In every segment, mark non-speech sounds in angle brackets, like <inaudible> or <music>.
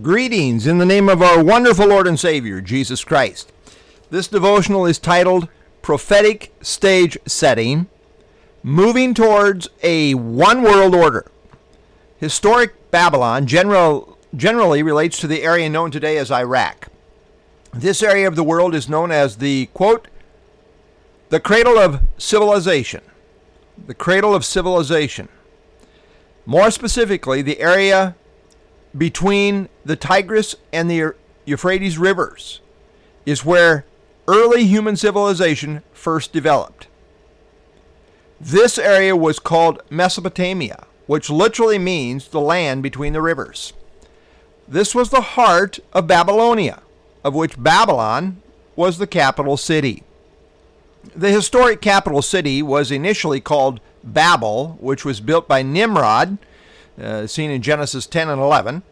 Greetings in the name of our wonderful Lord and Savior, Jesus Christ. This devotional is titled Prophetic Stage Setting Moving Towards a One World Order. Historic Babylon general, generally relates to the area known today as Iraq. This area of the world is known as the, quote, the cradle of civilization. The cradle of civilization. More specifically, the area between the Tigris and the Euphrates rivers is where early human civilization first developed. This area was called Mesopotamia, which literally means the land between the rivers. This was the heart of Babylonia, of which Babylon was the capital city. The historic capital city was initially called Babel, which was built by Nimrod uh, seen in Genesis 10 and 11.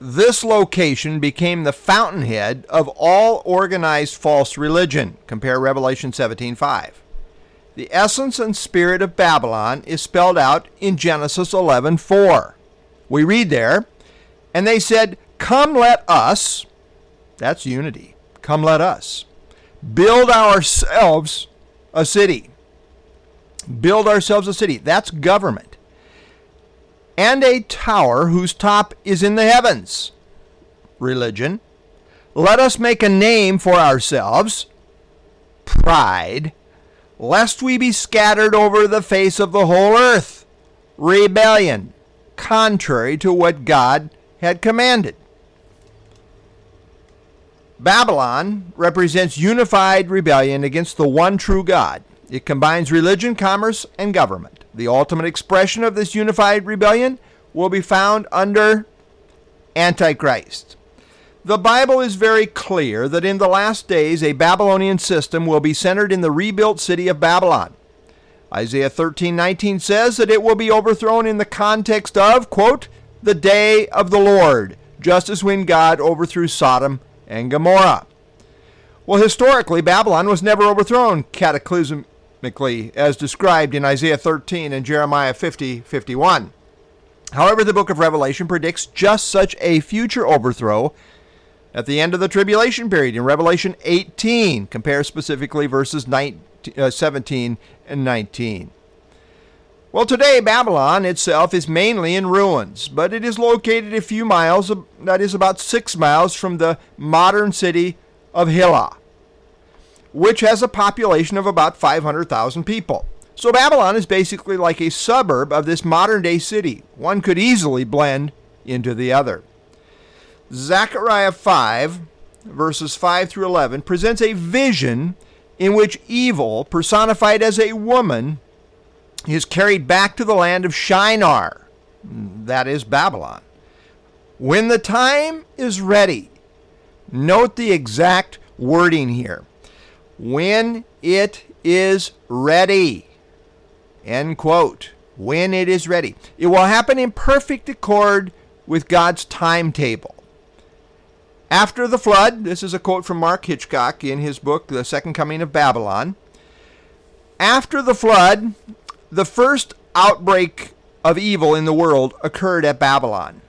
This location became the fountainhead of all organized false religion. Compare Revelation 17:5. The essence and spirit of Babylon is spelled out in Genesis 11:4. We read there, and they said, "Come let us, that's unity. Come let us build ourselves a city." Build ourselves a city. That's government and a tower whose top is in the heavens. Religion. Let us make a name for ourselves. Pride. Lest we be scattered over the face of the whole earth. Rebellion. Contrary to what God had commanded. Babylon represents unified rebellion against the one true God. It combines religion, commerce, and government. The ultimate expression of this unified rebellion will be found under Antichrist. The Bible is very clear that in the last days a Babylonian system will be centered in the rebuilt city of Babylon. Isaiah 13:19 says that it will be overthrown in the context of, quote, the day of the Lord, just as when God overthrew Sodom and Gomorrah. Well, historically, Babylon was never overthrown cataclysm, as described in Isaiah 13 and Jeremiah 50 51. However, the book of Revelation predicts just such a future overthrow at the end of the tribulation period in Revelation 18. Compare specifically verses 19, uh, 17 and 19. Well, today Babylon itself is mainly in ruins, but it is located a few miles, that is about six miles from the modern city of Hilla which has a population of about 500,000 people. So Babylon is basically like a suburb of this modern day city. One could easily blend into the other. Zechariah 5, verses 5 through 11, presents a vision in which evil, personified as a woman, is carried back to the land of Shinar, that is Babylon. When the time is ready, note the exact wording here when it is ready. End quote. When it is ready. It will happen in perfect accord with God's timetable. After the flood, this is a quote from Mark Hitchcock in his book, The Second Coming of Babylon. After the flood, the first outbreak of evil in the world occurred at Babylon.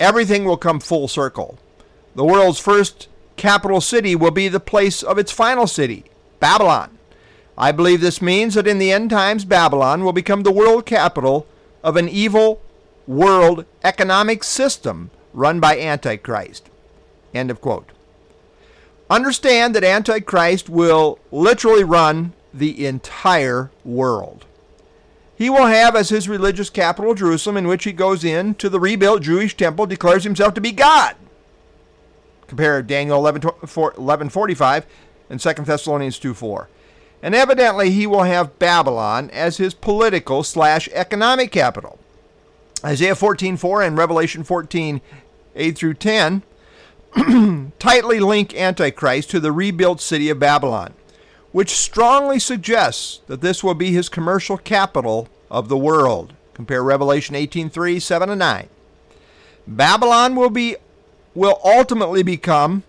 Everything will come full circle. The world's first capital city will be the place of its final city, Babylon. I believe this means that in the end times, Babylon will become the world capital of an evil world economic system run by Antichrist. End of quote. Understand that Antichrist will literally run the entire world. He will have as his religious capital Jerusalem, in which he goes in to the rebuilt Jewish temple, declares himself to be God. Compare Daniel 11, 1145 and 2 Thessalonians 2 4. And evidently he will have Babylon as his political slash economic capital. Isaiah 14:4 and Revelation 14 8 through 10 <clears throat> tightly link Antichrist to the rebuilt city of Babylon, which strongly suggests that this will be his commercial capital of the world. Compare Revelation 18:3, 7 and 9. Babylon will be will ultimately become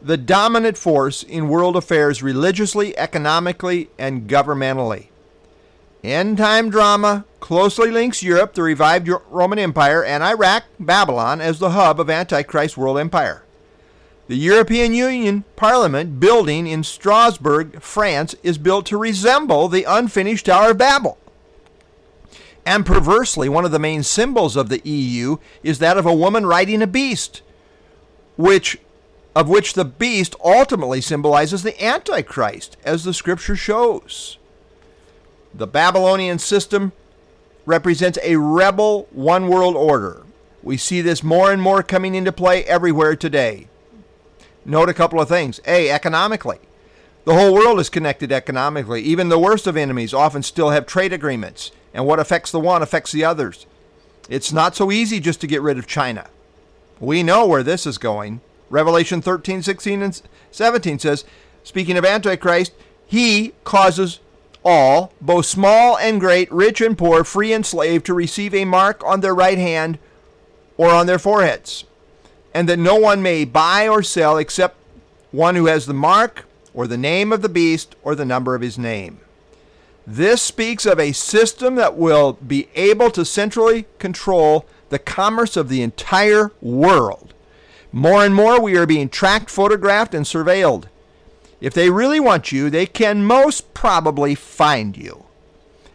the dominant force in world affairs religiously, economically, and governmentally. End time drama closely links Europe, the revived Roman Empire, and Iraq, Babylon, as the hub of Antichrist world empire. The European Union Parliament building in Strasbourg, France, is built to resemble the unfinished Tower of Babel. And perversely, one of the main symbols of the EU is that of a woman riding a beast, which of which the beast ultimately symbolizes the Antichrist, as the scripture shows. The Babylonian system represents a rebel one world order. We see this more and more coming into play everywhere today. Note a couple of things. A, economically. The whole world is connected economically. Even the worst of enemies often still have trade agreements, and what affects the one affects the others. It's not so easy just to get rid of China. We know where this is going. Revelation 13, 16, and 17 says, speaking of Antichrist, he causes all, both small and great, rich and poor, free and slave, to receive a mark on their right hand or on their foreheads, and that no one may buy or sell except one who has the mark or the name of the beast or the number of his name. This speaks of a system that will be able to centrally control the commerce of the entire world. More and more, we are being tracked, photographed, and surveilled. If they really want you, they can most probably find you.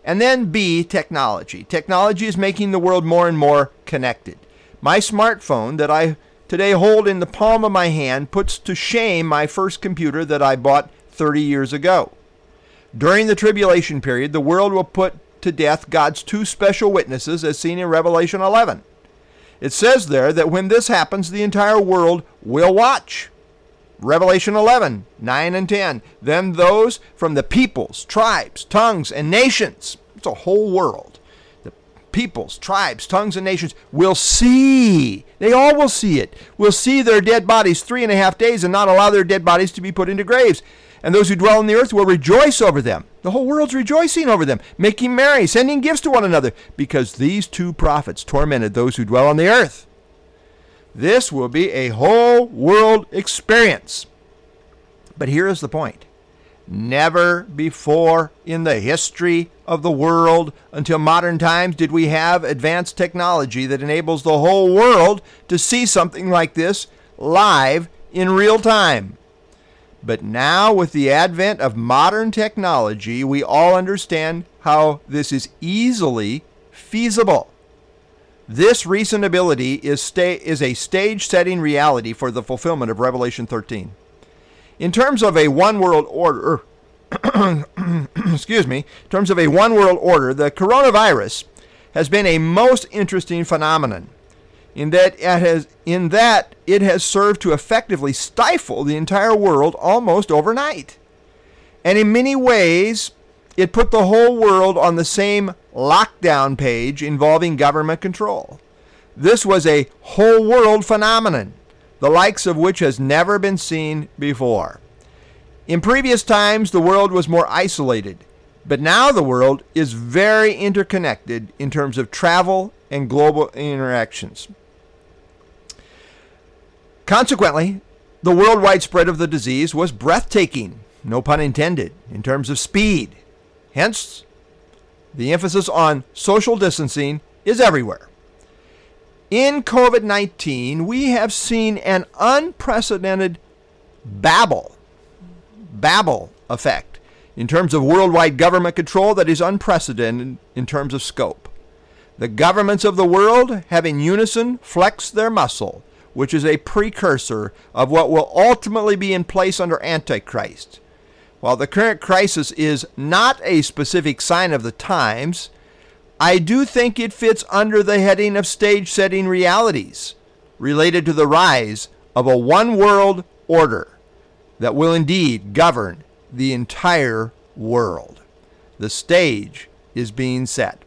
And then B, technology. Technology is making the world more and more connected. My smartphone that I today hold in the palm of my hand puts to shame my first computer that I bought 30 years ago. During the tribulation period, the world will put to death God's two special witnesses as seen in Revelation 11. It says there that when this happens, the entire world will watch. Revelation 11, 9 and 10. Then those from the peoples, tribes, tongues, and nations, it's a whole world. Peoples, tribes, tongues, and nations will see, they all will see it, will see their dead bodies three and a half days and not allow their dead bodies to be put into graves. And those who dwell on the earth will rejoice over them. The whole world's rejoicing over them, making merry, sending gifts to one another, because these two prophets tormented those who dwell on the earth. This will be a whole world experience. But here is the point never before in the history of the world until modern times did we have advanced technology that enables the whole world to see something like this live in real time. But now, with the advent of modern technology, we all understand how this is easily feasible. This recent ability is, sta- is a stage setting reality for the fulfillment of Revelation 13. In terms of a one world order, <clears throat> excuse me, in terms of a one world order, the coronavirus has been a most interesting phenomenon in that it has in that it has served to effectively stifle the entire world almost overnight. And in many ways, it put the whole world on the same lockdown page involving government control. This was a whole world phenomenon, the likes of which has never been seen before. In previous times, the world was more isolated, but now the world is very interconnected in terms of travel and global interactions. Consequently, the worldwide spread of the disease was breathtaking, no pun intended, in terms of speed Hence, the emphasis on social distancing is everywhere. In COVID 19, we have seen an unprecedented Babel, Babel effect in terms of worldwide government control that is unprecedented in terms of scope. The governments of the world have in unison flexed their muscle, which is a precursor of what will ultimately be in place under Antichrist. While the current crisis is not a specific sign of the times, I do think it fits under the heading of stage setting realities related to the rise of a one world order that will indeed govern the entire world. The stage is being set.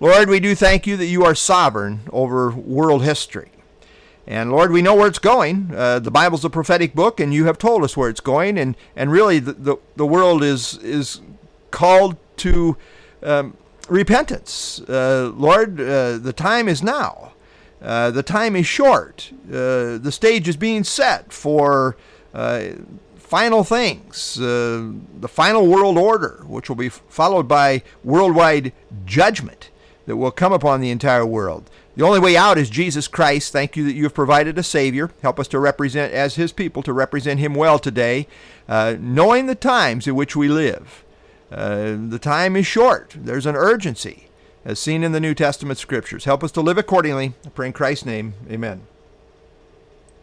Lord, we do thank you that you are sovereign over world history. And Lord, we know where it's going. Uh, the Bible's a prophetic book, and you have told us where it's going. And, and really, the, the, the world is, is called to um, repentance. Uh, Lord, uh, the time is now. Uh, the time is short. Uh, the stage is being set for, uh, final things, uh, the final world order, which will be followed by worldwide judgment that will come upon the entire world. The only way out is Jesus Christ. Thank you that you have provided a Savior. Help us to represent, as His people, to represent Him well today, knowing the times in which we live. Uh, the time is short. There's an urgency, as seen in the New Testament scriptures. Help us to live accordingly. I pray in Christ's name. Amen.